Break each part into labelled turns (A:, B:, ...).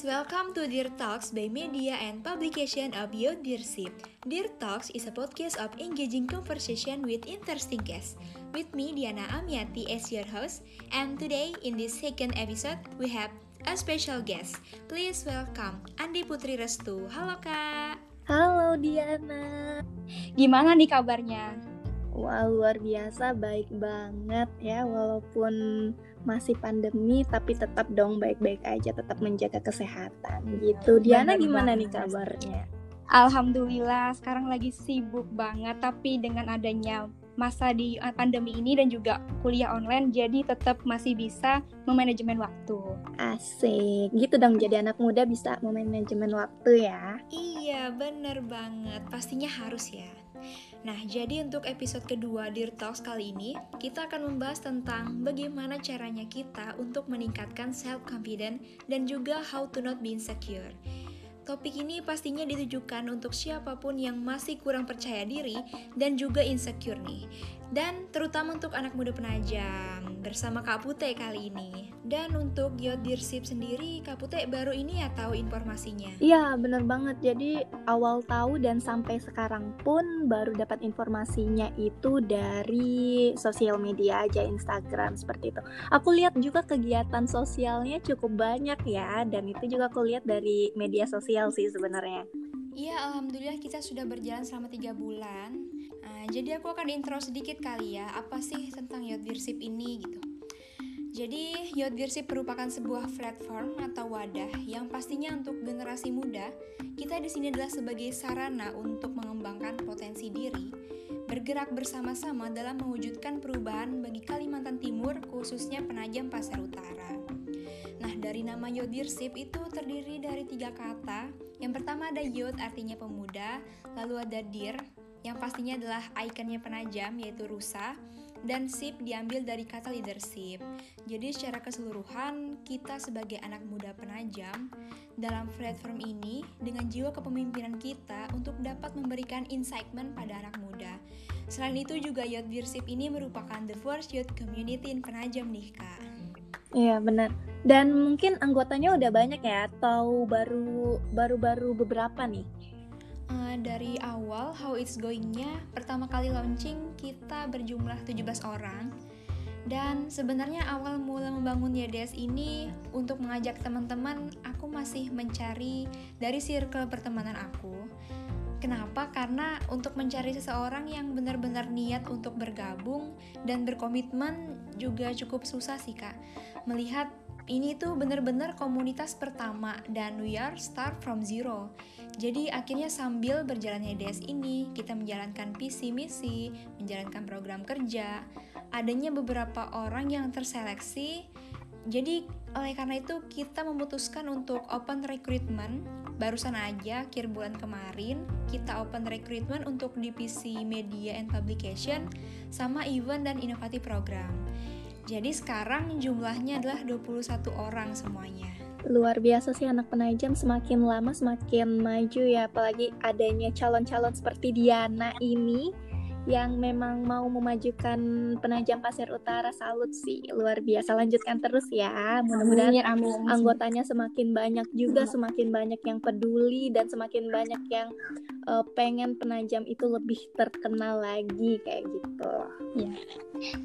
A: guys, welcome to Dear Talks by Media and Publication of Youth Dearsip. Dear Talks is a podcast of engaging conversation with interesting guests. With me, Diana Amiati as your host, and today in this second episode, we have a special guest. Please welcome Andi Putri Restu. Halo Kak.
B: Halo Diana.
A: Gimana nih kabarnya?
B: Wah luar biasa, baik banget ya walaupun masih pandemi tapi tetap dong baik-baik aja tetap menjaga kesehatan gitu Diana Benar gimana banget. nih kabarnya
A: Alhamdulillah sekarang lagi sibuk banget tapi dengan adanya masa di eh, pandemi ini dan juga kuliah online jadi tetap masih bisa memanajemen waktu.
B: Asik, gitu dong jadi anak muda bisa memanajemen waktu ya.
A: Iya, bener banget. Pastinya harus ya. Nah, jadi untuk episode kedua Dear Talks kali ini, kita akan membahas tentang bagaimana caranya kita untuk meningkatkan self-confidence dan juga how to not be insecure. Topik ini pastinya ditujukan untuk siapa pun yang masih kurang percaya diri dan juga insecure nih dan terutama untuk anak muda penajam bersama Kak Pute kali ini. Dan untuk Yod Dirsip sendiri, Kak Pute baru ini ya tahu informasinya?
B: Iya, bener banget. Jadi awal tahu dan sampai sekarang pun baru dapat informasinya itu dari sosial media aja, Instagram seperti itu. Aku lihat juga kegiatan sosialnya cukup banyak ya, dan itu juga aku lihat dari media sosial sih sebenarnya.
A: Iya, alhamdulillah kita sudah berjalan selama tiga bulan. Jadi aku akan intro sedikit kali ya, apa sih tentang Youth Leadership ini gitu. Jadi, Youth Leadership merupakan sebuah platform atau wadah yang pastinya untuk generasi muda, kita di sini adalah sebagai sarana untuk mengembangkan potensi diri, bergerak bersama-sama dalam mewujudkan perubahan bagi Kalimantan Timur, khususnya Penajam Pasir Utara. Nah, dari nama Youth Leadership itu terdiri dari tiga kata, yang pertama ada Youth artinya pemuda, lalu ada Deer yang pastinya adalah ikonnya penajam yaitu rusa dan sip diambil dari kata leadership. Jadi secara keseluruhan kita sebagai anak muda penajam dalam platform ini dengan jiwa kepemimpinan kita untuk dapat memberikan insight-ment pada anak muda. Selain itu juga Youth Leadership ini merupakan the first youth community in penajam nih kak.
B: Iya benar. Dan mungkin anggotanya udah banyak ya atau baru baru-baru beberapa nih?
A: Uh, dari awal how it's goingnya pertama kali launching kita berjumlah 17 orang dan sebenarnya awal mula membangun YDS ini untuk mengajak teman-teman aku masih mencari dari circle pertemanan aku Kenapa? Karena untuk mencari seseorang yang benar-benar niat untuk bergabung dan berkomitmen juga cukup susah sih kak. Melihat ini tuh benar-benar komunitas pertama dan we are start from zero. Jadi akhirnya sambil berjalannya DS ini, kita menjalankan visi misi, menjalankan program kerja, adanya beberapa orang yang terseleksi. Jadi oleh karena itu kita memutuskan untuk open recruitment barusan aja akhir bulan kemarin kita open recruitment untuk divisi media and publication sama event dan inovatif program. Jadi sekarang jumlahnya adalah 21 orang semuanya.
B: Luar biasa sih anak penajam semakin lama semakin maju ya apalagi adanya calon-calon seperti Diana ini yang memang mau memajukan penajam pasir utara salut sih luar biasa. Lanjutkan terus ya mudah-mudahan anggotanya semakin banyak juga semakin banyak yang peduli dan semakin banyak yang uh, pengen penajam itu lebih terkenal lagi kayak gitu.
A: Ya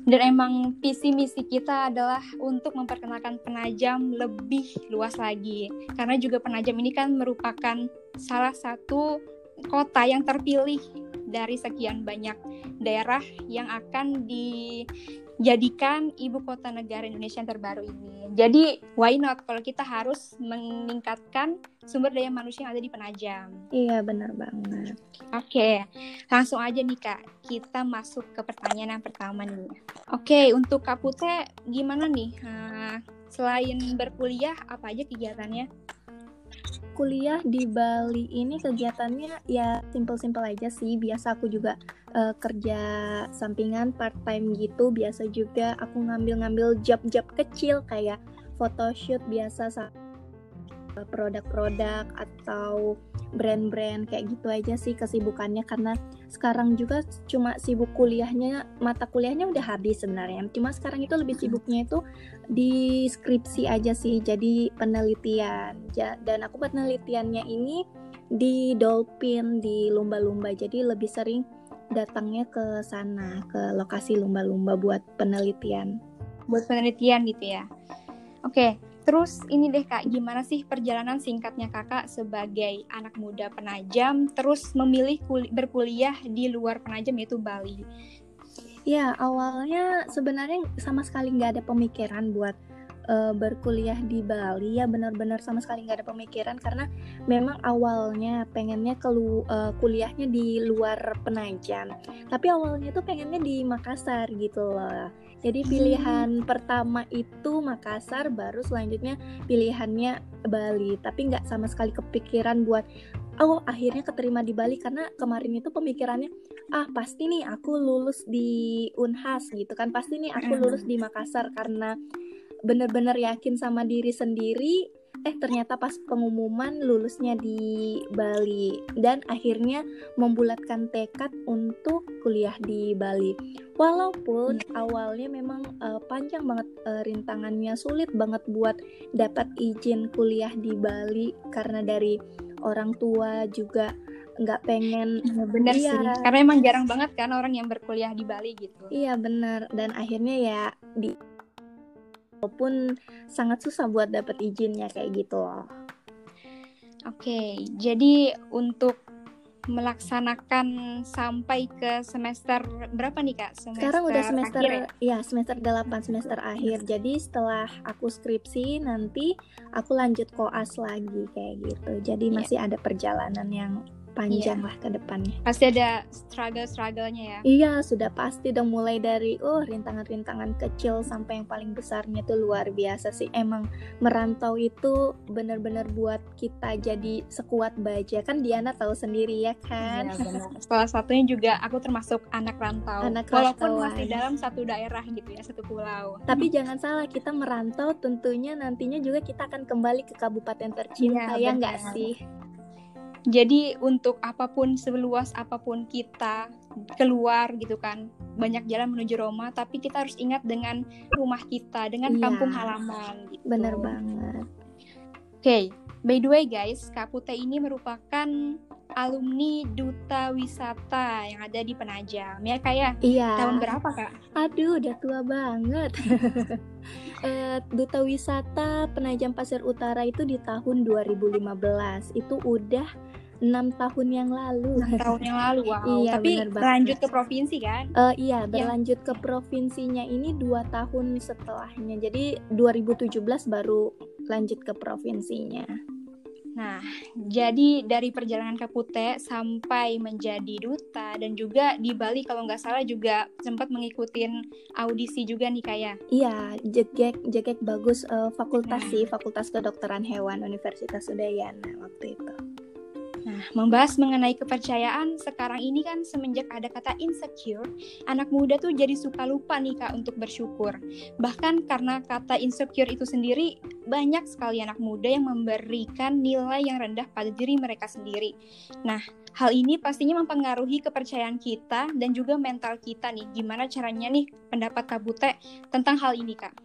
A: dan emang visi misi kita adalah untuk memperkenalkan penajam lebih luas lagi. Karena juga penajam ini kan merupakan salah satu kota yang terpilih dari sekian banyak daerah yang akan dijadikan ibu kota negara Indonesia yang terbaru ini. Jadi, why not kalau kita harus meningkatkan sumber daya manusia yang ada di Penajam?
B: Iya, benar banget.
A: Oke, langsung aja nih Kak, kita masuk ke pertanyaan yang pertama nih. Oke, untuk Kak Pute, gimana nih? selain berkuliah, apa aja kegiatannya?
B: Kuliah di Bali ini kegiatannya ya simple-simple aja sih. Biasa aku juga uh, kerja sampingan part time gitu. Biasa juga aku ngambil-ngambil job-job kecil kayak photoshoot biasa produk-produk atau brand-brand kayak gitu aja sih kesibukannya karena sekarang juga cuma sibuk kuliahnya mata kuliahnya udah habis sebenarnya. Cuma sekarang itu lebih sibuknya itu di skripsi aja sih jadi penelitian. Dan aku penelitiannya ini di dolphin di lumba-lumba. Jadi lebih sering datangnya ke sana ke lokasi lumba-lumba buat penelitian.
A: Buat penelitian gitu ya. Oke Terus ini deh kak, gimana sih perjalanan singkatnya kakak sebagai anak muda penajam, terus memilih berkuliah di luar penajam yaitu Bali?
B: Ya awalnya sebenarnya sama sekali nggak ada pemikiran buat uh, berkuliah di Bali. Ya benar-benar sama sekali nggak ada pemikiran karena memang awalnya pengennya ke uh, kuliahnya di luar penajam. Tapi awalnya tuh pengennya di Makassar gitu loh jadi hmm. pilihan hmm. pertama itu Makassar, baru selanjutnya pilihannya Bali. Tapi nggak sama sekali kepikiran buat oh akhirnya keterima di Bali karena kemarin itu pemikirannya ah pasti nih aku lulus di Unhas gitu kan pasti nih aku lulus di Makassar karena bener-bener yakin sama diri sendiri eh ternyata pas pengumuman lulusnya di Bali dan akhirnya membulatkan tekad untuk kuliah di Bali. Walaupun hmm. awalnya memang uh, panjang banget uh, rintangannya, sulit banget buat dapat izin kuliah di Bali karena dari orang tua juga nggak pengen
A: ya, bener iya. sih karena emang jarang banget kan orang yang berkuliah di Bali gitu
B: iya bener dan akhirnya ya di walaupun sangat susah buat dapat izinnya kayak gitu loh.
A: Oke, jadi untuk melaksanakan sampai ke semester berapa nih Kak?
B: Semester Sekarang udah semester akhir, ya? ya semester 8 semester akhir. Jadi setelah aku skripsi nanti aku lanjut koas lagi kayak gitu. Jadi yeah. masih ada perjalanan yang panjang iya. lah ke depannya.
A: Pasti ada struggle-strugglenya ya.
B: Iya, sudah pasti dong mulai dari oh rintangan-rintangan kecil sampai yang paling besarnya tuh luar biasa sih. Emang merantau itu benar-benar buat kita jadi sekuat baja. Kan Diana tahu sendiri ya kan. Iya,
A: benar. Salah satunya juga aku termasuk anak rantau. Anak Walaupun rantauan. masih dalam satu daerah gitu ya, satu pulau.
B: Tapi jangan salah, kita merantau tentunya nantinya juga kita akan kembali ke kabupaten tercinta ya nggak sih?
A: Jadi untuk apa pun seluas apa pun kita keluar gitu kan, banyak jalan menuju Roma, tapi kita harus ingat dengan rumah kita, dengan iya, kampung halaman. Gitu.
B: Bener banget.
A: Oke, okay. by the way guys, Kak Pute ini merupakan alumni duta wisata yang ada di Penajam ya kak ya
B: iya
A: tahun berapa kak
B: aduh udah tua banget uh, duta wisata Penajam Pasir Utara itu di tahun 2015 itu udah enam tahun yang lalu.
A: Enam tahun yang lalu, wow. iya, Tapi lanjut ke provinsi kan?
B: Uh, iya, berlanjut ya. ke provinsinya ini dua tahun setelahnya. Jadi 2017 baru lanjut ke provinsinya.
A: Nah, jadi dari perjalanan ke Pute sampai menjadi duta dan juga di Bali kalau nggak salah juga sempat mengikuti audisi juga nih kayak.
B: Ya? Iya, jekek jekek bagus uh, fakultas nah. sih, Fakultas Kedokteran Hewan Universitas Udayana waktu itu.
A: Nah, membahas mengenai kepercayaan sekarang ini kan semenjak ada kata insecure, anak muda tuh jadi suka lupa nih Kak untuk bersyukur. Bahkan karena kata insecure itu sendiri, banyak sekali anak muda yang memberikan nilai yang rendah pada diri mereka sendiri. Nah, hal ini pastinya mempengaruhi kepercayaan kita dan juga mental kita nih. Gimana caranya nih pendapat Kak Bute tentang hal ini Kak?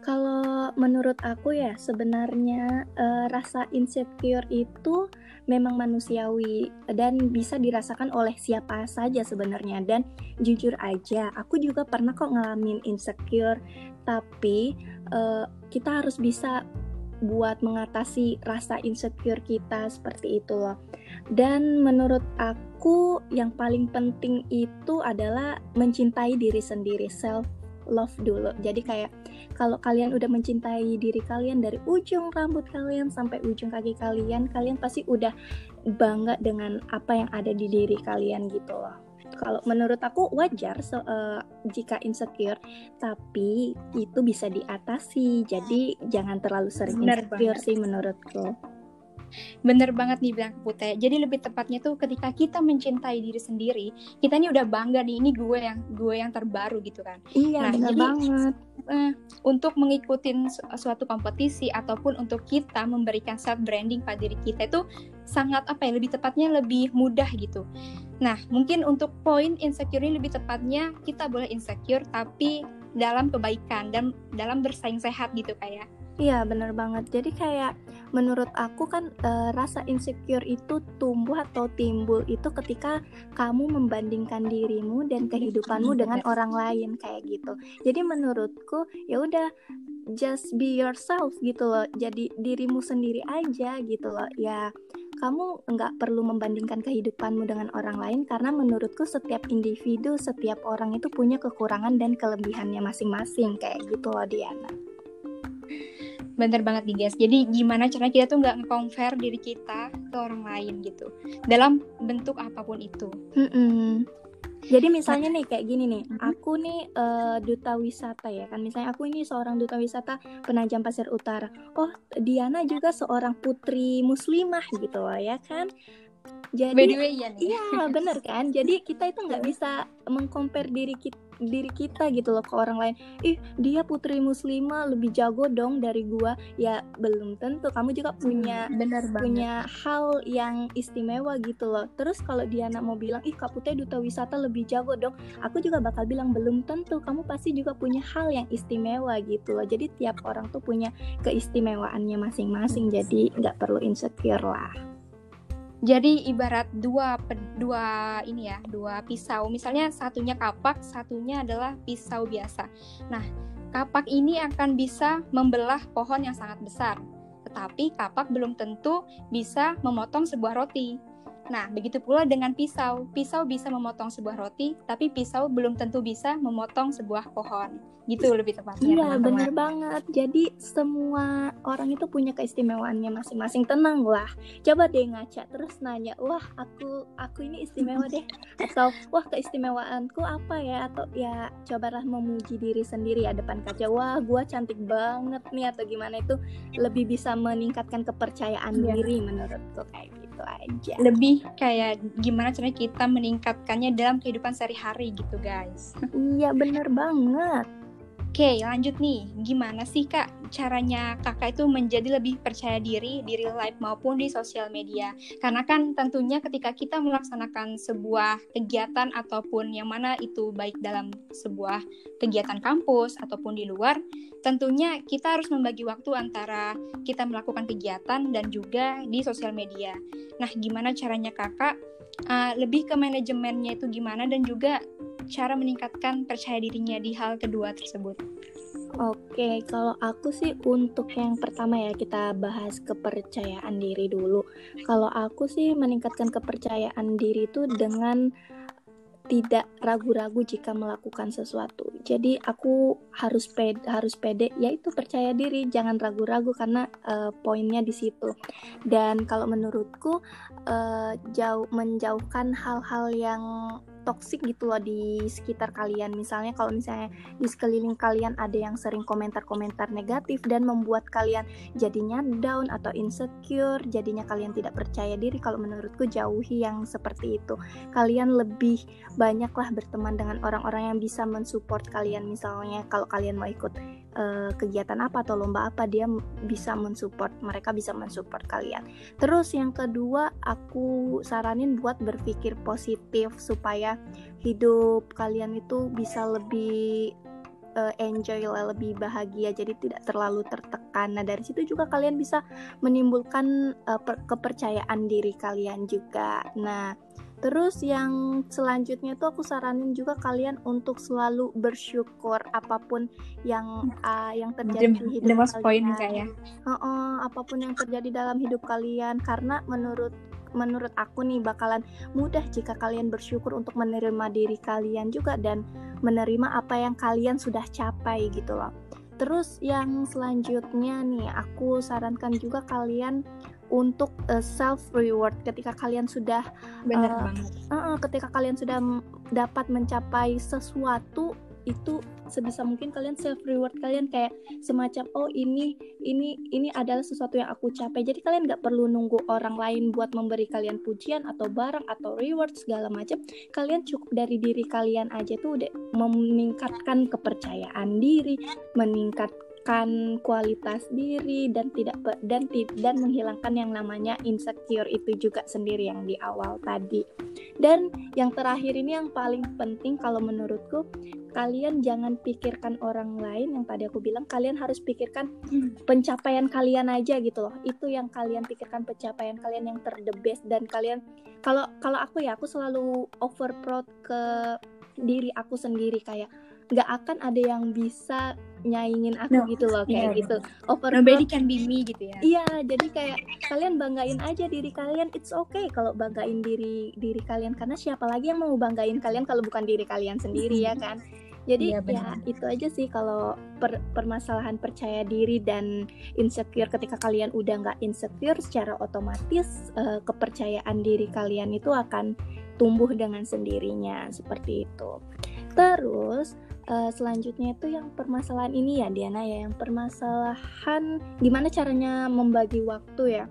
B: Kalau menurut aku ya sebenarnya uh, rasa insecure itu memang manusiawi dan bisa dirasakan oleh siapa saja sebenarnya. Dan jujur aja aku juga pernah kok ngalamin insecure. Tapi uh, kita harus bisa buat mengatasi rasa insecure kita seperti itu loh. Dan menurut aku yang paling penting itu adalah mencintai diri sendiri self love dulu. Jadi kayak kalau kalian udah mencintai diri kalian dari ujung rambut kalian sampai ujung kaki kalian kalian pasti udah bangga dengan apa yang ada di diri kalian gitu loh. Kalau menurut aku wajar so, uh, jika insecure tapi itu bisa diatasi. Jadi jangan terlalu sering insecure sih menurutku
A: Bener banget nih bilang Pute. Jadi lebih tepatnya tuh ketika kita mencintai diri sendiri, kita ini udah bangga nih ini gue yang gue yang terbaru gitu kan.
B: Iya, nah, bener jadi, banget.
A: Uh, untuk mengikuti su suatu kompetisi ataupun untuk kita memberikan self branding pada diri kita itu sangat apa ya lebih tepatnya lebih mudah gitu. Nah, mungkin untuk poin insecure ini lebih tepatnya kita boleh insecure tapi dalam kebaikan dan dalam bersaing sehat gitu kayak.
B: Iya, bener banget. Jadi kayak menurut aku kan e, rasa insecure itu tumbuh atau timbul itu ketika kamu membandingkan dirimu dan kehidupanmu dengan orang lain kayak gitu. Jadi menurutku ya udah just be yourself gitu loh. Jadi dirimu sendiri aja gitu loh. Ya kamu nggak perlu membandingkan kehidupanmu dengan orang lain karena menurutku setiap individu, setiap orang itu punya kekurangan dan kelebihannya masing-masing kayak gitu loh Diana.
A: Bener banget nih guys. Jadi gimana cara kita tuh nggak nge-compare diri kita ke orang lain gitu dalam bentuk apa pun itu.
B: Mm -mm. Jadi misalnya nih kayak gini nih, aku nih uh, duta wisata ya kan. Misalnya aku ini seorang duta wisata Penajam Pasir Utara. Oh, Diana juga seorang putri muslimah gitu loh ya kan.
A: Jadi By the way, ya nih.
B: Iya, bener kan? Jadi kita itu nggak bisa mengcompare diri kita diri kita gitu loh ke orang lain. Ih dia putri muslimah lebih jago dong dari gua. Ya belum tentu. Kamu juga punya
A: hmm, benar
B: punya hal yang istimewa gitu loh. Terus kalau dia nak mau bilang ih kak putih duta wisata lebih jago dong aku juga bakal bilang belum tentu. Kamu pasti juga punya hal yang istimewa gitu loh. Jadi tiap orang tuh punya keistimewaannya masing-masing. Jadi nggak perlu insecure lah
A: jadi ibarat dua dua ini ya, dua pisau. Misalnya satunya kapak, satunya adalah pisau biasa. Nah, kapak ini akan bisa membelah pohon yang sangat besar. Tetapi kapak belum tentu bisa memotong sebuah roti. Nah, begitu pula dengan pisau. Pisau bisa memotong sebuah roti, tapi pisau belum tentu bisa memotong sebuah pohon. Gitu lebih tepatnya.
B: Iya, benar banget. Jadi semua orang itu punya keistimewaannya masing-masing. Tenang lah. Coba deh ngaca terus nanya, "Wah, aku aku ini istimewa deh." Atau, "Wah, keistimewaanku apa ya?" Atau ya cobalah memuji diri sendiri ya depan kaca. "Wah, gua cantik banget nih." Atau gimana itu lebih bisa meningkatkan kepercayaan yeah. diri menurutku kayak gitu aja.
A: Lebih kayak gimana caranya kita meningkatkannya dalam kehidupan sehari-hari gitu guys.
B: Iya bener banget
A: Oke, lanjut nih. Gimana sih Kak caranya Kakak itu menjadi lebih percaya diri di real life maupun di sosial media? Karena kan tentunya ketika kita melaksanakan sebuah kegiatan ataupun yang mana itu baik dalam sebuah kegiatan kampus ataupun di luar, tentunya kita harus membagi waktu antara kita melakukan kegiatan dan juga di sosial media. Nah, gimana caranya Kakak uh, lebih ke manajemennya itu gimana dan juga cara meningkatkan percaya dirinya di hal kedua tersebut?
B: Oke, kalau aku sih untuk yang pertama ya kita bahas kepercayaan diri dulu. Kalau aku sih meningkatkan kepercayaan diri itu dengan tidak ragu-ragu jika melakukan sesuatu. Jadi aku harus pede, harus pede, yaitu percaya diri, jangan ragu-ragu karena uh, poinnya di situ. Dan kalau menurutku uh, jauh menjauhkan hal-hal yang toksik gitu loh di sekitar kalian. Misalnya kalau misalnya di sekeliling kalian ada yang sering komentar-komentar negatif dan membuat kalian jadinya down atau insecure, jadinya kalian tidak percaya diri. Kalau menurutku jauhi yang seperti itu. Kalian lebih banyaklah berteman dengan orang-orang yang bisa mensupport kalian. Misalnya kalau kalian mau ikut uh, kegiatan apa atau lomba apa, dia bisa mensupport. Mereka bisa mensupport kalian. Terus yang kedua, aku saranin buat berpikir positif supaya hidup kalian itu bisa lebih uh, enjoy lah lebih bahagia jadi tidak terlalu tertekan nah dari situ juga kalian bisa menimbulkan uh, kepercayaan diri kalian juga nah Terus yang selanjutnya tuh aku saranin juga kalian untuk selalu bersyukur apa pun yang uh, yang terjadi di hidup kalian.
A: ya.
B: Uh -uh, apa pun yang terjadi dalam hidup kalian karena menurut menurut aku nih bakalan mudah jika kalian bersyukur untuk menerima diri kalian juga dan menerima apa yang kalian sudah capai gitu loh. Terus yang selanjutnya nih aku sarankan juga kalian untuk uh, self reward ketika kalian sudah
A: benar uh, banget.
B: Uh, ketika kalian sudah dapat mencapai sesuatu itu sebisa mungkin kalian self reward kalian kayak semacam oh ini ini ini adalah sesuatu yang aku capai jadi kalian nggak perlu nunggu orang lain buat memberi kalian pujian atau barang atau reward segala macam kalian cukup dari diri kalian aja tuh udah meningkatkan kepercayaan diri meningkat meningkatkan kualitas diri dan tidak dan dan menghilangkan yang namanya insecure itu juga sendiri yang di awal tadi. Dan yang terakhir ini yang paling penting kalau menurutku kalian jangan pikirkan orang lain yang tadi aku bilang kalian harus pikirkan pencapaian kalian aja gitu loh. Itu yang kalian pikirkan pencapaian kalian yang ter the best. Dan kalian kalau kalau aku ya aku selalu over proud ke diri aku sendiri. Kayak nggak akan ada yang bisa nyaingin aku no, gitu loh kayak yeah, gitu.
A: Over nobody can be me gitu ya.
B: Iya jadi kayak kalian banggain aja diri kalian it's okay kalau banggain diri diri kalian. Karena siapa lagi yang mau banggain kalian kalau bukan diri kalian sendiri ya kan? Jadi ya, ya itu aja sih kalau per, permasalahan percaya diri dan insecure ketika kalian udah nggak insecure secara otomatis uh, kepercayaan diri kalian itu akan tumbuh dengan sendirinya seperti itu. Terus uh, selanjutnya itu yang permasalahan ini ya Diana ya yang permasalahan gimana caranya membagi waktu ya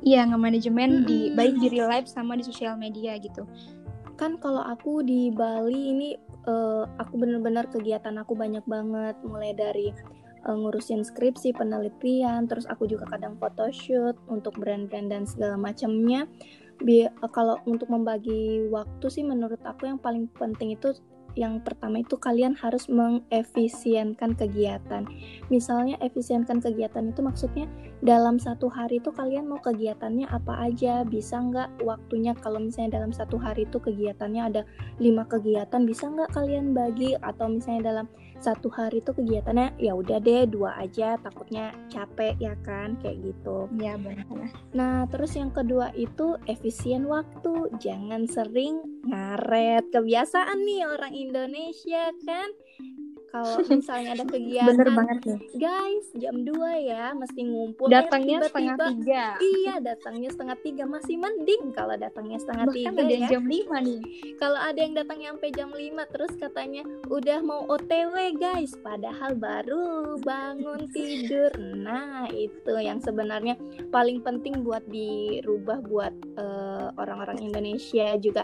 A: Iya, nge-manajemen hmm. di baik di real life sama di sosial media gitu.
B: Kan kalau aku di Bali ini uh, aku bener-bener kegiatan aku banyak banget mulai dari uh, ngurusin skripsi, penelitian, terus aku juga kadang photoshoot untuk brand-brand dan segala macamnya. Bi kalau untuk membagi waktu sih menurut aku yang paling penting itu yang pertama itu kalian harus mengefisienkan kegiatan. Misalnya efisienkan kegiatan itu maksudnya dalam satu hari itu kalian mau kegiatannya apa aja, bisa nggak waktunya kalau misalnya dalam satu hari itu kegiatannya ada lima kegiatan, bisa nggak kalian bagi atau misalnya dalam satu hari itu kegiatannya ya udah deh dua aja takutnya capek ya kan? Kayak gitu.
A: Ya benar.
B: Nah terus yang kedua itu efisien waktu. Jangan sering ngaret. Kebiasaan nih orang Indonesia kan kalau misalnya ada kegiatan
A: bener banget nih.
B: guys jam 2 ya mesti ngumpul
A: datangnya ya, setengah tiga.
B: Iya datangnya setengah tiga masih mending kalau datangnya setengah
A: Bahkan
B: tiga
A: ada
B: ya.
A: jam lima nih.
B: Kalau ada yang datang sampai jam lima terus katanya udah mau otw guys padahal baru bangun tidur. Nah itu yang sebenarnya paling penting buat dirubah buat uh, orang-orang Indonesia juga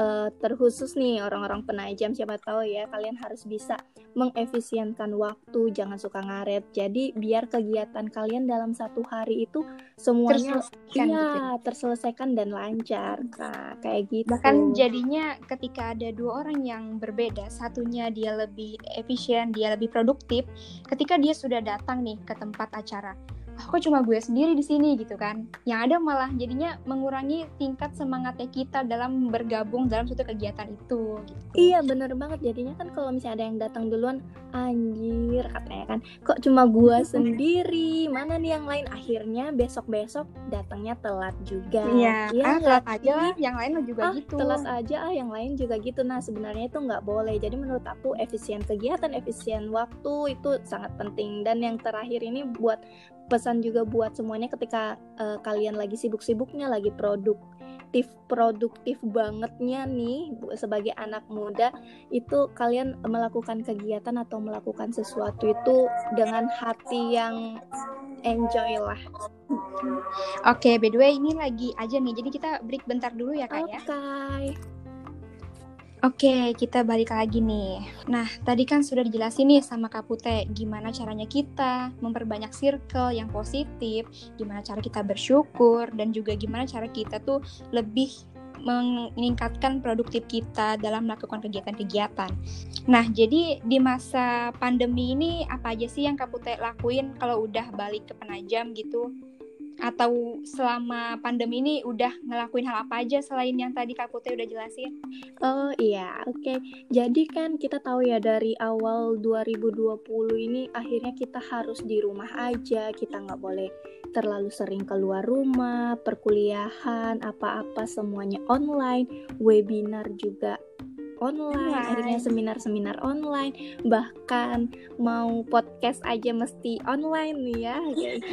B: uh, terkhusus nih orang-orang penajam siapa tahu ya kalian harus bisa mengefisienkan waktu jangan suka ngaret. Jadi biar kegiatan kalian dalam satu hari itu semuanya terselesaikan, iya, gitu. terselesaikan dan lancar. Nah kayak gitu.
A: Bahkan jadinya ketika ada dua orang yang berbeda satunya dia lebih efisien dia lebih produktif ketika dia sudah datang nih ke tempat acara kok cuma gue sendiri di sini gitu kan. Yang ada malah jadinya mengurangi tingkat semangatnya kita dalam bergabung dalam suatu kegiatan itu gitu.
B: iya bener banget. Jadinya kan kalau misalnya ada yang datang duluan anjir katanya kan. Kok cuma gue sendiri? Mana nih yang lain? Akhirnya besok besok datangnya telat juga.
A: Iya ya, ah, telat aja lah. Yang lain juga ah, gitu.
B: telat aja. Ah yang lain juga gitu. Nah sebenarnya itu nggak boleh. Jadi menurut aku efisien kegiatan efisien waktu itu sangat penting. Dan yang terakhir ini buat pesan juga buat semuanya ketika uh, kalian lagi sibuk-sibuknya lagi produktif produktif bangetnya nih sebagai anak muda itu kalian melakukan kegiatan atau melakukan sesuatu itu dengan hati yang enjoy lah.
A: Oke, okay, by the way ini lagi aja nih. Jadi kita break bentar dulu ya, Kak
B: okay. ya. Oke.
A: Oke, kita balik lagi nih. Nah, tadi kan sudah dijelasin nih sama Kak Pute gimana caranya kita memperbanyak circle yang positif, gimana cara kita bersyukur, dan juga gimana cara kita tuh lebih meningkatkan produktif kita dalam melakukan kegiatan-kegiatan. Nah, jadi di masa pandemi ini apa aja sih yang Kak Pute lakuin kalau udah balik ke penajam gitu? Atau selama pandemi ini udah ngelakuin hal apa aja selain yang tadi Kak Putih udah jelasin?
B: Oh iya, oke. Okay. Jadi kan kita tahu ya dari awal 2020 ini akhirnya kita harus di rumah aja, kita nggak boleh terlalu sering keluar rumah, perkuliahan, apa-apa semuanya online, webinar juga online, online. akhirnya seminar-seminar online, bahkan mau podcast aja mesti online nih ya.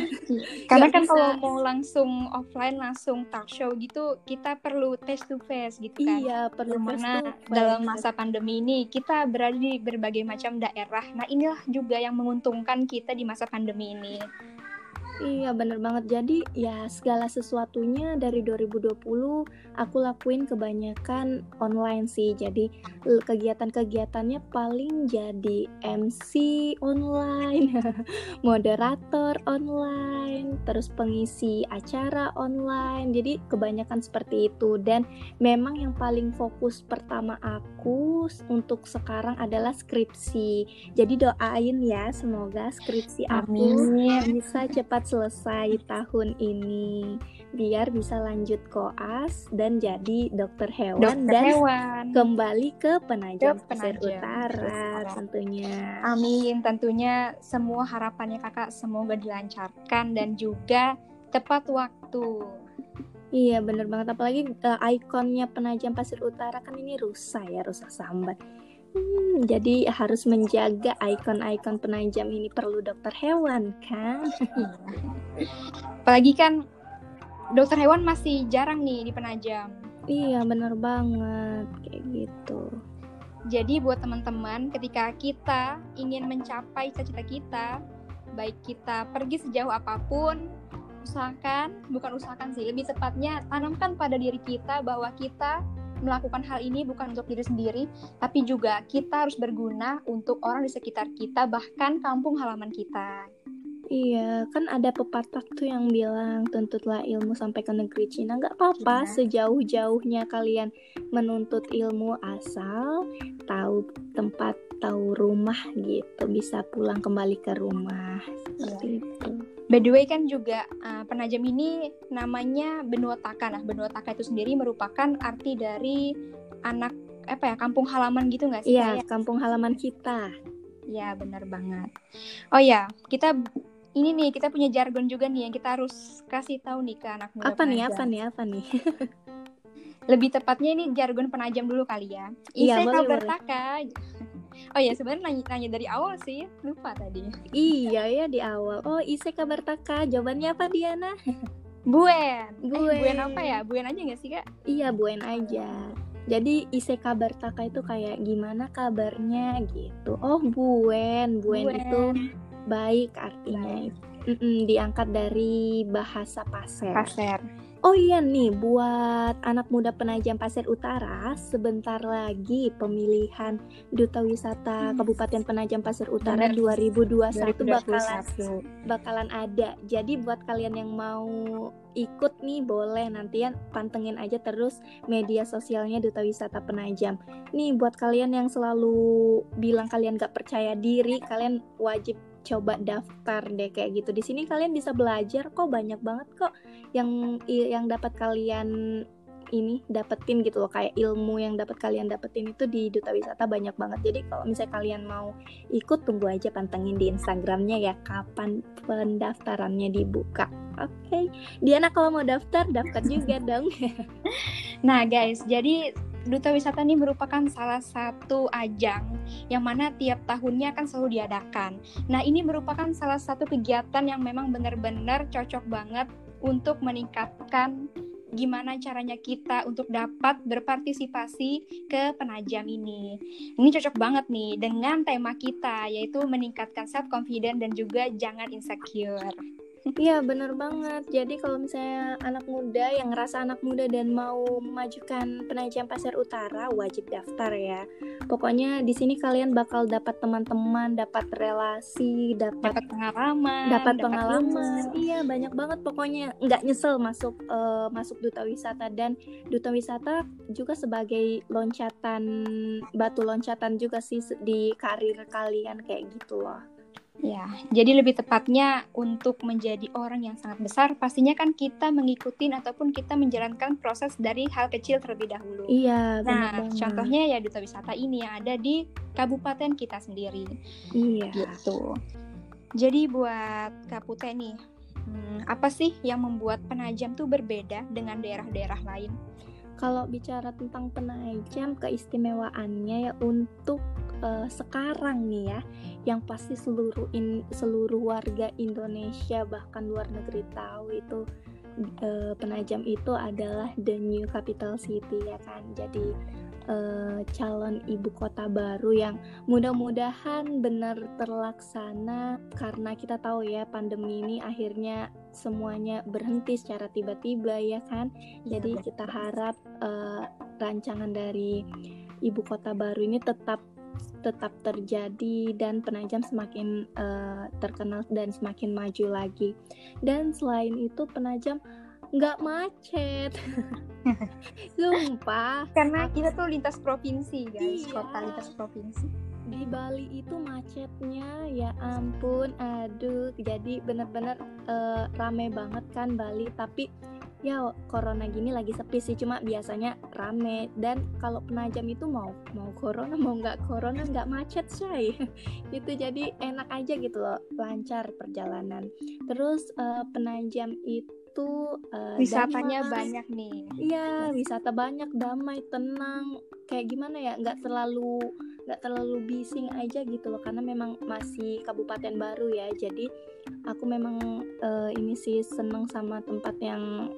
A: Karena kan bisa... kalau mau langsung offline langsung talk show gitu, kita perlu face to face gitu kan.
B: Iya, perlu
A: Mana dalam masa pandemi ini kita berada di berbagai macam daerah. Nah, inilah juga yang menguntungkan kita di masa pandemi ini.
B: Iya bener banget. Jadi ya segala sesuatunya dari 2020 aku lakuin kebanyakan online sih. Jadi kegiatan-kegiatannya paling jadi MC online moderator online terus pengisi acara online. Jadi kebanyakan seperti itu. Dan memang yang paling fokus pertama aku untuk sekarang adalah skripsi. Jadi doain ya semoga skripsi aku Amin. bisa cepat selesai tahun ini biar bisa lanjut koas dan jadi dokter hewan dokter dan hewan. kembali ke penajam, Pesir Utara tentunya.
A: Amin, tentunya semua harapannya kakak semoga dilancarkan dan juga tepat waktu.
B: Iya bener banget apalagi uh, ikonnya penajam pasir utara kan ini rusa ya rusa sambat Hmm, jadi harus menjaga ikon-ikon penajam ini perlu dokter hewan kan?
A: Apalagi kan dokter hewan masih jarang nih di penajam.
B: Iya bener banget kayak gitu.
A: Jadi buat teman-teman ketika kita ingin mencapai cita-cita kita, baik kita pergi sejauh apa pun, usahakan, bukan usahakan sih, lebih tepatnya tanamkan pada diri kita bahwa kita melakukan hal ini bukan untuk diri sendiri, tapi juga kita harus berguna untuk orang di sekitar kita, bahkan kampung halaman kita.
B: Iya, kan ada pepatah tuh yang bilang tuntutlah ilmu sampai ke negeri Cina. Gak apa-apa, sejauh-jauhnya kalian menuntut ilmu asal tahu tempat, tahu rumah gitu, bisa pulang kembali ke rumah seperti iya. itu.
A: By the way kan juga uh, penajam ini namanya benua taka. Nah, benua taka itu sendiri merupakan arti dari anak apa ya kampung halaman gitu nggak
B: sih? Iya, kampung halaman kita.
A: Iya, benar banget. Oh ya, kita ini nih kita punya jargon juga nih yang kita harus kasih tahu nih ke anak muda.
B: Apa penajam. nih? Apa nih? Apa nih?
A: Lebih tepatnya ini jargon penajam dulu kali ya. Iya, boleh, bertaka. Oh ya sebenarnya nanya, nanya dari awal sih lupa tadi.
B: Iya ya di awal. Oh Ise kabar Taka. Jawabannya apa Diana?
A: Buen. Buen. Eh, buen apa ya? Buen aja gak sih kak?
B: Iya Buen aja. Jadi ise kabar Taka itu kayak gimana kabarnya gitu. Oh Buen. Buen, Buen. itu baik artinya. Mm -mm, diangkat dari bahasa Paser.
A: Paser.
B: Oh iya nih, buat anak muda penajam Pasir Utara, sebentar lagi pemilihan Duta Wisata hmm. Kabupaten Penajam Pasir Utara Bener. 2021, 2021 bakalan bakalan ada. Jadi buat kalian yang mau ikut nih boleh nanti ya pantengin aja terus media sosialnya Duta Wisata Penajam. Nih buat kalian yang selalu bilang kalian gak percaya diri, kalian wajib coba daftar deh kayak gitu. Di sini kalian bisa belajar kok banyak banget kok yang yang dapat kalian ini dapetin gitu loh. Kayak ilmu yang dapat kalian dapetin itu di duta wisata banyak banget. Jadi kalau misalnya kalian mau ikut tunggu aja pantengin di instagramnya ya kapan pendaftarannya dibuka. Oke. Okay. Diana kalau mau daftar daftar juga dong.
A: Nah guys jadi Duta Wisata ini merupakan salah satu ajang yang mana tiap tahunnya akan selalu diadakan. Nah, ini merupakan salah satu kegiatan yang memang benar-benar cocok banget untuk meningkatkan gimana caranya kita untuk dapat berpartisipasi ke penajam ini. Ini cocok banget nih dengan tema kita yaitu meningkatkan self confidence dan juga jangan insecure.
B: Iya bener banget. Jadi kalau misalnya anak muda yang ngerasa anak muda dan mau memajukan penajam pasir utara wajib daftar ya. Pokoknya di sini kalian bakal dapat teman-teman, dapat relasi, dapat
A: pengalaman,
B: dapat pengalaman. Iya banyak banget pokoknya nggak nyesel masuk uh, masuk duta wisata dan duta wisata juga sebagai loncatan batu loncatan juga sih di karir kalian kayak gitu loh.
A: Ya, jadi lebih tepatnya untuk menjadi orang yang sangat besar, pastinya kan kita mengikuti ataupun kita menjalankan proses dari hal kecil terlebih dahulu.
B: Iya,
A: Nah, contohnya ya duta wisata ini yang ada di kabupaten kita sendiri.
B: Iya.
A: Gitu. Jadi buat Kak Pute nih, hmm, apa sih yang membuat penajam tuh berbeda dengan daerah-daerah lain?
B: Kalau bicara tentang penajam, keistimewaannya ya untuk uh, sekarang nih ya yang pasti seluruh in, seluruh warga Indonesia bahkan luar negeri tahu itu uh, penajam itu adalah the new capital city ya kan jadi uh, calon ibu kota baru yang mudah-mudahan benar terlaksana karena kita tahu ya pandemi ini akhirnya semuanya berhenti secara tiba-tiba ya kan. Iya, Jadi kita harap uh, rancangan dari ibu kota baru ini tetap tetap terjadi dan penajam semakin uh, terkenal dan semakin maju lagi. Dan selain itu penajam nggak macet. Sumpah.
A: Karena kita tuh lintas provinsi guys. Iya. kota lintas provinsi.
B: Di Bali itu macetnya ya ampun aduh. Jadi bener-bener uh, rame banget kan Bali. Tapi ya corona gini lagi sepi sih cuma biasanya rame. Dan kalau penajam itu mau mau corona mau nggak corona nggak macet say. Itu jadi enak aja gitu loh lancar perjalanan. Terus uh, penajam itu
A: uh, wisatanya damai. banyak nih.
B: Iya wisata banyak damai tenang kayak gimana ya nggak terlalu nggak terlalu bising aja gitu loh karena memang masih kabupaten baru ya. Jadi aku memang uh, ini sih seneng sama tempat yang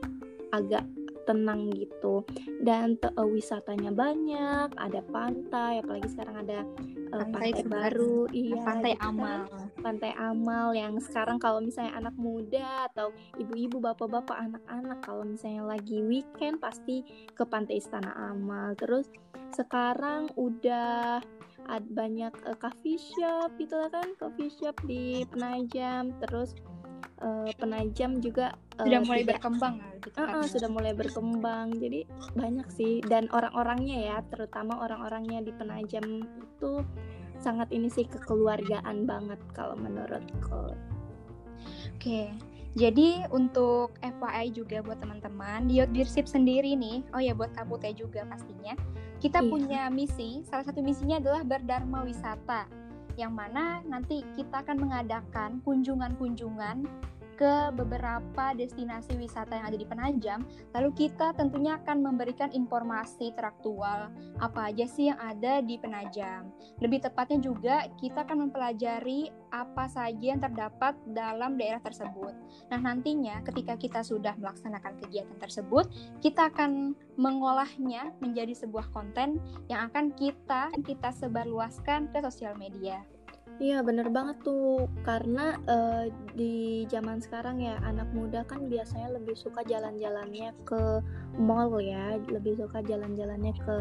B: agak tenang gitu. Dan uh, wisatanya banyak ada pantai apalagi sekarang ada uh, pantai, pantai baru.
A: iya pantai gitu kan.
B: Pantai amal yang sekarang kalau misalnya anak muda atau ibu-ibu bapak-bapak anak-anak kalau misalnya lagi weekend pasti ke pantai istana amal. Terus sekarang udah ada banyak uh, coffee shop gitu kan coffee shop di Penajam. Terus uh, penajam juga
A: uh, sudah mulai tidak, berkembang
B: gitu uh, uh, sudah mulai berkembang. Jadi banyak sih. Dan orang-orangnya ya terutama orang-orangnya di penajam itu sangat ini sih kekeluargaan banget kalau menurutku
A: oke jadi untuk FYI juga buat teman-teman di Yotdirsip sendiri nih, oh ya buat Kapute juga pastinya, kita iya. punya misi, salah satu misinya adalah berdharma wisata yang mana nanti kita akan mengadakan kunjungan-kunjungan ke beberapa destinasi wisata yang ada di Penajam. Lalu kita tentunya akan memberikan informasi teraktual apa aja sih yang ada di Penajam. Lebih tepatnya juga kita akan mempelajari apa saja yang terdapat dalam daerah tersebut. Nah, nantinya ketika kita sudah melaksanakan kegiatan tersebut, kita akan mengolahnya menjadi sebuah konten yang akan kita kita sebarluaskan ke sosial media.
B: Iya bener banget tuh. Karena uh, di zaman sekarang ya anak muda kan biasanya lebih suka jalan-jalannya ke mall ya lebih suka jalan-jalannya ke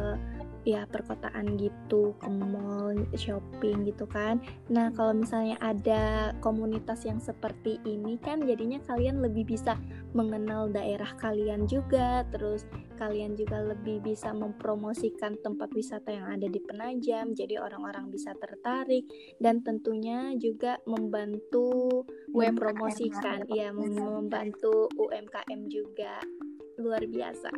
B: ya perkotaan gitu ke mall shopping gitu kan. Nah kalau misalnya ada komunitas yang seperti ini kan jadinya kalian lebih bisa mengenal daerah kalian juga. Terus kalian juga lebih bisa mempromosikan tempat wisata yang ada di Penajam jadi orang-orang bisa tertarik. Dan tentunya juga membantu mempromosikan ya. membantu UMKM juga. Luar biasa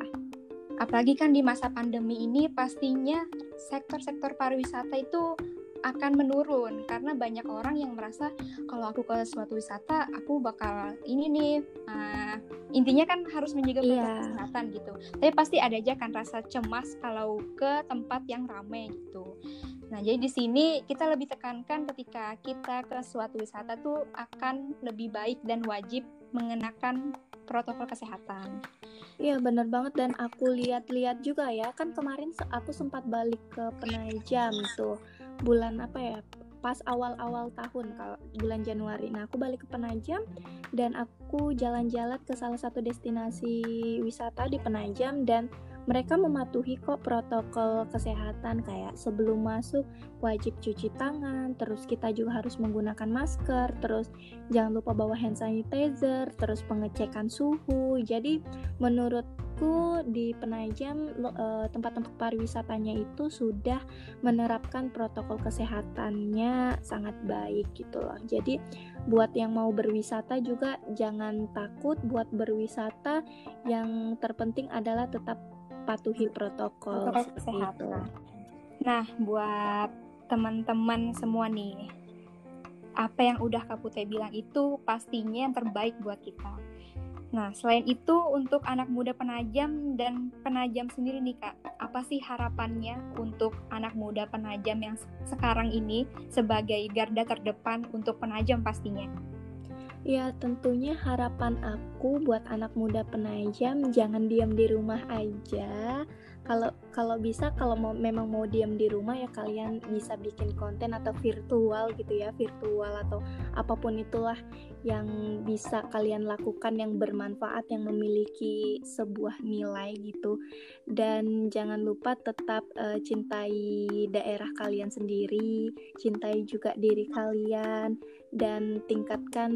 A: apalagi kan di masa pandemi ini pastinya sektor-sektor pariwisata itu akan menurun. Karena banyak orang yang merasa kalau aku ke suatu wisata aku bakal ini nih uh, intinya kan harus menjaga yeah. kesehatan gitu. Tapi pasti ada aja kan rasa cemas kalau ke tempat yang ramai gitu. Nah jadi di sini kita lebih tekankan ketika kita ke suatu wisata tuh akan lebih baik dan wajib mengenakan protokol kesehatan
B: Iya bener banget dan aku lihat-lihat juga ya kan kemarin aku sempat balik ke Penajam tuh bulan apa ya pas awal-awal tahun kalau bulan Januari. Nah aku balik ke Penajam dan aku jalan-jalan ke salah satu destinasi wisata di Penajam dan mereka mematuhi kok protokol kesehatan kayak sebelum masuk wajib cuci tangan, terus kita juga harus menggunakan masker, terus jangan lupa bawa hand sanitizer, terus pengecekan suhu. Jadi menurutku di Penajam eh, tempat-tempat pariwisatanya itu sudah menerapkan protokol kesehatannya sangat baik gitu loh. Jadi buat yang mau berwisata juga jangan takut buat berwisata yang terpenting adalah tetap patuhi protokol, protokol kesehatan.
A: Nah, buat teman-teman semua nih, apa yang udah Kak Putih bilang itu pastinya yang terbaik buat kita. Nah, selain itu untuk anak muda penajam dan penajam sendiri nih Kak, apa sih harapannya untuk anak muda penajam yang sekarang ini sebagai garda terdepan untuk penajam pastinya?
B: Ya tentunya harapan aku buat anak muda penajam jangan diam di rumah aja. Kalau kalau bisa kalau mau memang mau diam di rumah ya kalian bisa bikin konten atau virtual gitu ya virtual atau apa pun itulah yang bisa kalian lakukan yang bermanfaat yang memiliki sebuah nilai gitu. Dan jangan lupa tetap uh, cintai daerah kalian sendiri cintai juga diri kalian dan tingkatkan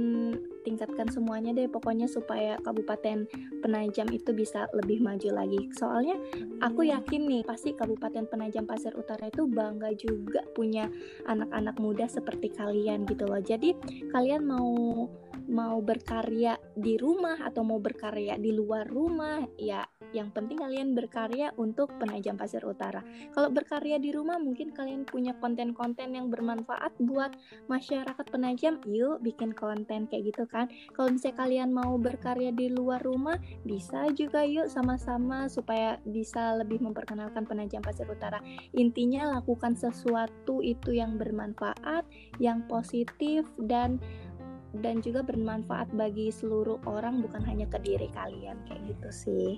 B: tingkatkan semuanya deh pokoknya supaya Kabupaten Penajam itu bisa lebih maju lagi. Soalnya aku yakin nih pasti Kabupaten Penajam Pasir Utara itu bangga juga punya anak-anak muda seperti kalian gitu loh. Jadi kalian mau mau berkarya di rumah atau mau berkarya di luar rumah ya yang penting kalian berkarya untuk penajam pasir utara. Kalau berkarya di rumah mungkin kalian punya konten-konten yang bermanfaat buat masyarakat penajam yuk bikin konten kayak gitu kan. Kalau misalnya kalian mau berkarya di luar rumah bisa juga yuk sama-sama supaya bisa lebih memperkenalkan penajam pasir utara. Intinya lakukan sesuatu itu yang bermanfaat yang positif dan dan juga bermanfaat bagi seluruh orang bukan hanya ke diri kalian. Kayak gitu sih.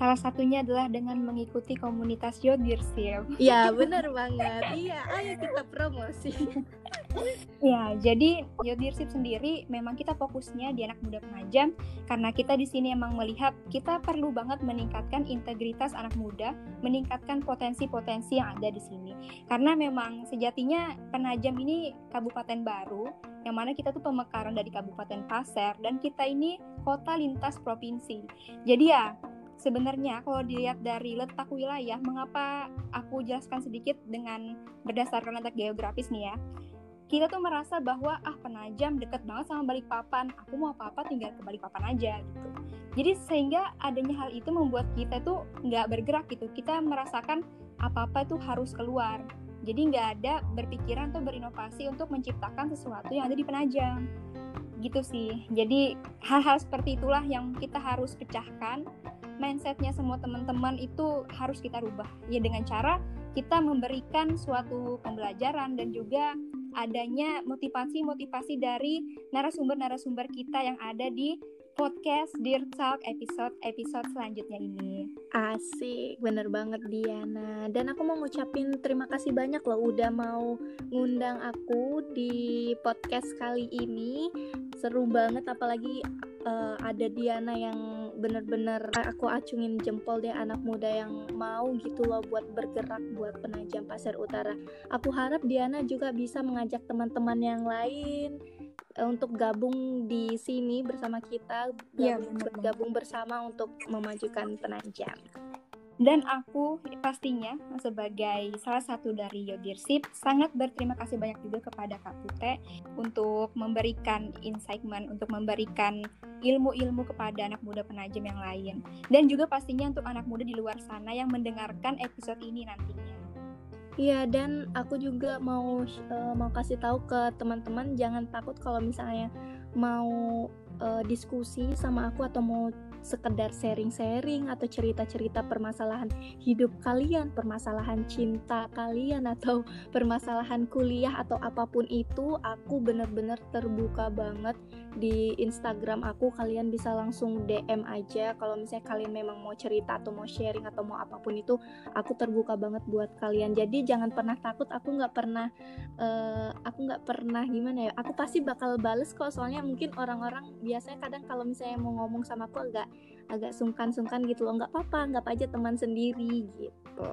A: Salah satunya adalah dengan mengikuti komunitas Yodirsiv.
B: Ya benar banget. iya, ayo kita promosi.
A: ya, jadi Yodirsiv sendiri memang kita fokusnya di anak muda penajam karena kita di sini emang melihat kita perlu banget meningkatkan integritas anak muda, meningkatkan potensi-potensi yang ada di sini. Karena memang sejatinya penajam ini kabupaten baru yang mana kita tuh pemekaran dari Kabupaten Pasir dan kita ini kota lintas provinsi. Jadi ya sebenarnya kalau dilihat dari letak wilayah, mengapa aku jelaskan sedikit dengan berdasarkan letak geografis nih ya. Kita tuh merasa bahwa ah Penajam deket banget sama Balikpapan, aku mau apa-apa tinggal ke Balikpapan aja gitu. Jadi sehingga adanya hal itu membuat kita tuh nggak bergerak gitu. Kita merasakan apa-apa itu harus keluar. Jadi nggak ada berpikiran atau berinovasi untuk menciptakan sesuatu yang ada di Penajam. Gitu sih. Jadi hal-hal seperti itulah yang kita harus pecahkan. Mindsetnya semua teman-teman itu harus kita rubah. Ya dengan cara kita memberikan suatu pembelajaran dan juga adanya motivasi-motivasi dari narasumber-narasumber kita yang ada di podcast Dear Talk episode-episode selanjutnya ini.
B: Asik, bener banget Diana. Dan aku mau ngucapin terima kasih banyak loh udah mau ngundang aku di podcast kali ini. Seru banget apalagi uh, ada Diana yang bener-bener aku acungin jempol deh anak muda yang mau gitu loh buat bergerak buat penajam pasir utara. Aku harap Diana juga bisa mengajak teman-teman yang lain Eh, untuk gabung di sini bersama kita,
A: iya,
B: gabung, ya, bergabung bersama untuk memajukan penajam.
A: Dan aku pastinya sebagai salah satu dari Yogirsip sangat berterima kasih banyak juga kepada Kak Pute untuk memberikan insightment, untuk memberikan ilmu-ilmu kepada anak muda penajam yang lain. Dan juga pastinya untuk anak muda di luar sana yang mendengarkan episode ini nantinya.
B: Iya dan aku juga mau uh, mau kasih tahu ke teman-teman jangan takut kalau misalnya mau uh, diskusi sama aku atau mau sekedar sharing-sharing atau cerita-cerita permasalahan hidup kalian, permasalahan cinta kalian atau permasalahan kuliah atau apa pun itu, aku bener-bener terbuka banget di Instagram aku. Kalian bisa langsung DM aja kalau misalnya kalian memang mau cerita atau mau sharing atau mau apa pun itu, aku terbuka banget buat kalian. Jadi jangan pernah takut. Aku nggak pernah, uh, aku nggak pernah gimana ya. Aku pasti bakal bales kok. Soalnya mungkin orang-orang biasanya kadang kalau misalnya mau ngomong sama aku agak agak sungkan-sungkan gitu loh nggak apa-apa nggak aja teman sendiri gitu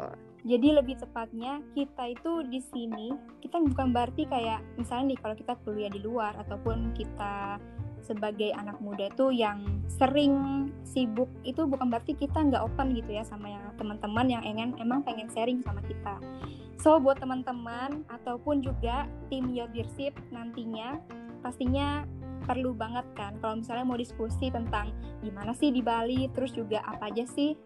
A: jadi lebih tepatnya kita itu di sini kita bukan berarti kayak misalnya nih kalau kita kuliah di luar ataupun kita sebagai anak muda itu yang sering sibuk itu bukan berarti kita nggak open gitu ya sama yang teman-teman yang ingin emang pengen sharing sama kita. So buat teman-teman ataupun juga tim Yogirsip nantinya pastinya perlu banget kan. Kalau misalnya mau diskusi tentang gimana sih di Bali terus juga apa aja sih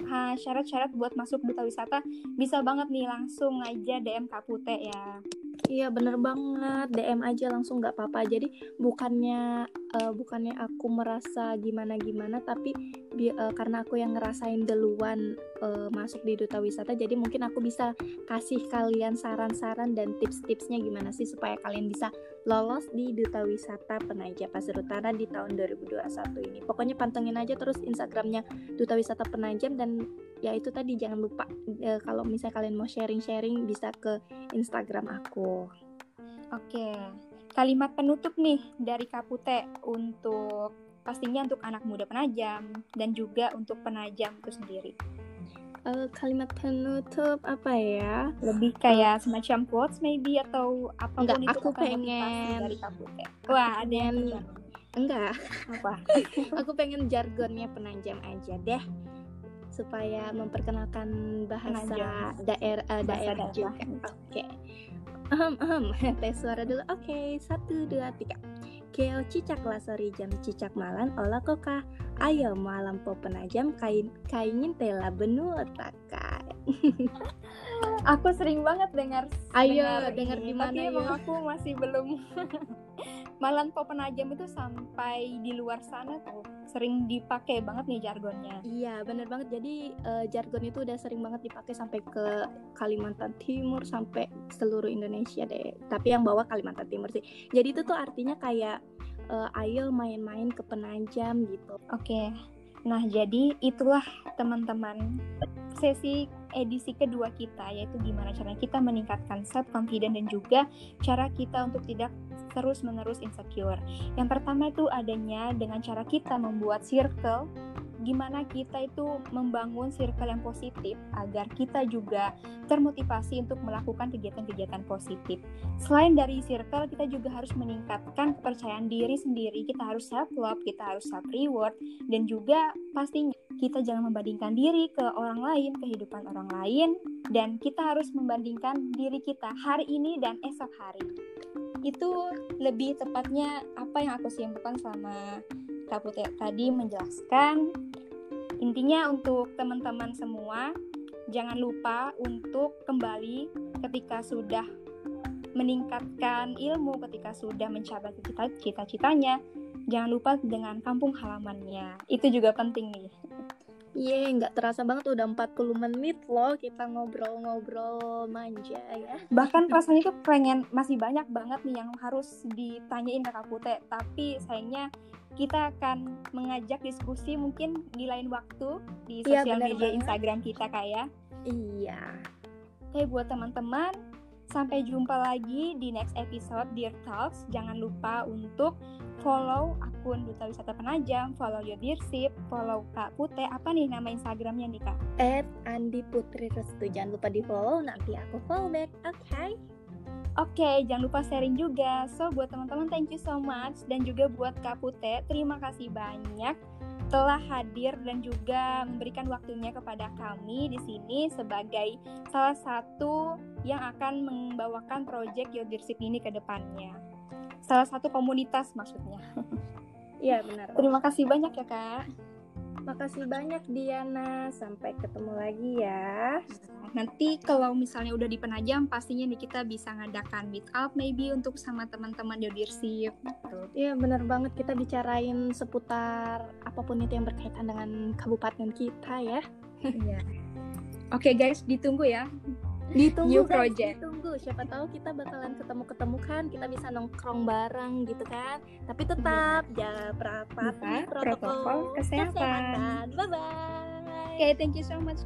A: syarat-syarat buat masuk duta wisata bisa banget nih langsung aja DM Kapute ya
B: Iya bener banget. DM aja langsung nggak apa-apa. Jadi bukannya uh, bukannya aku merasa gimana gimana tapi bi uh, karena aku yang ngerasain duluan uh, masuk di duta wisata jadi mungkin aku bisa kasih kalian saran-saran dan tips-tipsnya gimana sih supaya kalian bisa lolos di duta wisata Penaja Pasir Utara di tahun 2021 ini. Pokoknya pantengin aja terus Instagramnya duta wisata Penajam dan ya itu tadi jangan lupa uh, kalau misalnya kalian mau sharing-sharing bisa ke Instagram aku.
A: Oke, kalimat penutup nih dari Kapute untuk pastinya untuk anak muda penajam dan juga untuk penajam itu sendiri.
B: Uh, kalimat penutup apa ya?
A: Lebih kayak semacam quotes maybe atau apa
B: Enggak,
A: itu
B: aku pengen
A: dari Kapute. Wah, ada yang
B: Enggak.
A: Apa?
B: aku pengen jargonnya penajam aja deh supaya memperkenalkan bahasa daerah uh, daerah juga. Oke. Okay. Ahem, ahem. Tes suara dulu. Oke, okay. satu, dua, tiga. Keo cicak lasori jam cicak malan olah koka. Ayo malam po penajam kain kainin tela benua takai.
A: aku sering banget dengar
B: Ayo dengar di mana
A: ya? aku masih belum malam po penajam itu sampai di luar sana tuh sering dipakai banget nih jargonnya.
B: Iya, bener banget. Jadi uh, jargon itu udah sering banget dipakai sampai ke Kalimantan Timur sampai seluruh Indonesia deh. Tapi yang bawa Kalimantan Timur sih. Jadi itu tuh artinya kayak uh, ayo main-main ke penajam gitu.
A: Oke. Okay. Nah, jadi itulah teman-teman sesi edisi kedua kita yaitu gimana caranya kita meningkatkan self confidence dan juga cara kita untuk tidak terus-menerus insecure. Yang pertama itu adanya dengan cara kita membuat circle gimana kita itu membangun circle yang positif agar kita juga termotivasi untuk melakukan kegiatan-kegiatan positif. Selain dari circle, kita juga harus meningkatkan kepercayaan diri sendiri. Kita harus self love, kita harus self reward, dan juga pastinya kita jangan membandingkan diri ke orang lain, kehidupan orang lain, dan kita harus membandingkan diri kita hari ini dan esok hari. Itu lebih tepatnya apa yang aku simpulkan selama Kapute tadi menjelaskan intinya untuk teman-teman semua jangan lupa untuk kembali ketika sudah meningkatkan ilmu ketika sudah mencapai cita-citanya jangan lupa dengan kampung halamannya itu juga penting nih
B: Iya, yeah, nggak terasa banget udah 40 menit loh kita ngobrol-ngobrol manja ya.
A: Bahkan rasanya tuh pengen masih banyak banget nih yang harus ditanyain ke Kapute, tapi sayangnya kita akan mengajak diskusi mungkin di lain waktu di iya, sosial yeah, media banget. Instagram kita kayak.
B: Ya. Iya.
A: Oke, buat teman-teman, sampai jumpa lagi di next episode Dear Talks. Jangan lupa untuk follow akun Duta Wisata Penajam, follow Yodirship, follow Kak Pute. Apa nih nama Instagramnya nih Kak?
B: At Andi Putri Restu. Jangan lupa di follow, nanti aku follow back. Oke? Okay?
A: Oke, okay, jangan lupa sharing juga. So, buat teman-teman, thank you so much. Dan juga buat Kak Pute, terima kasih banyak telah hadir dan juga memberikan waktunya kepada kami di sini sebagai salah satu yang akan membawakan proyek Yodirship ini ke depannya salah satu komunitas maksudnya.
B: Iya benar.
A: Terima kasih banyak ya kak.
B: Makasih banyak Diana. Sampai ketemu lagi ya.
A: Nanti kalau misalnya udah di Penajam, pastinya nih kita bisa ngadakan meet up maybe untuk sama teman-teman di Dirsip.
B: Iya benar banget kita bicarain seputar apa pun itu yang berkaitan dengan kabupaten kita ya.
A: Iya. Oke okay, guys, ditunggu ya
B: ditunggu new kan? project. Ditunggu. Siapa tahu kita bakalan ketemu ketemu kan kita bisa nongkrong bareng gitu kan. Tapi tetap iya. ya berapa protokol,
A: protokol kesehatan. kesehatan.
B: Bye bye
A: oke okay, thank you so much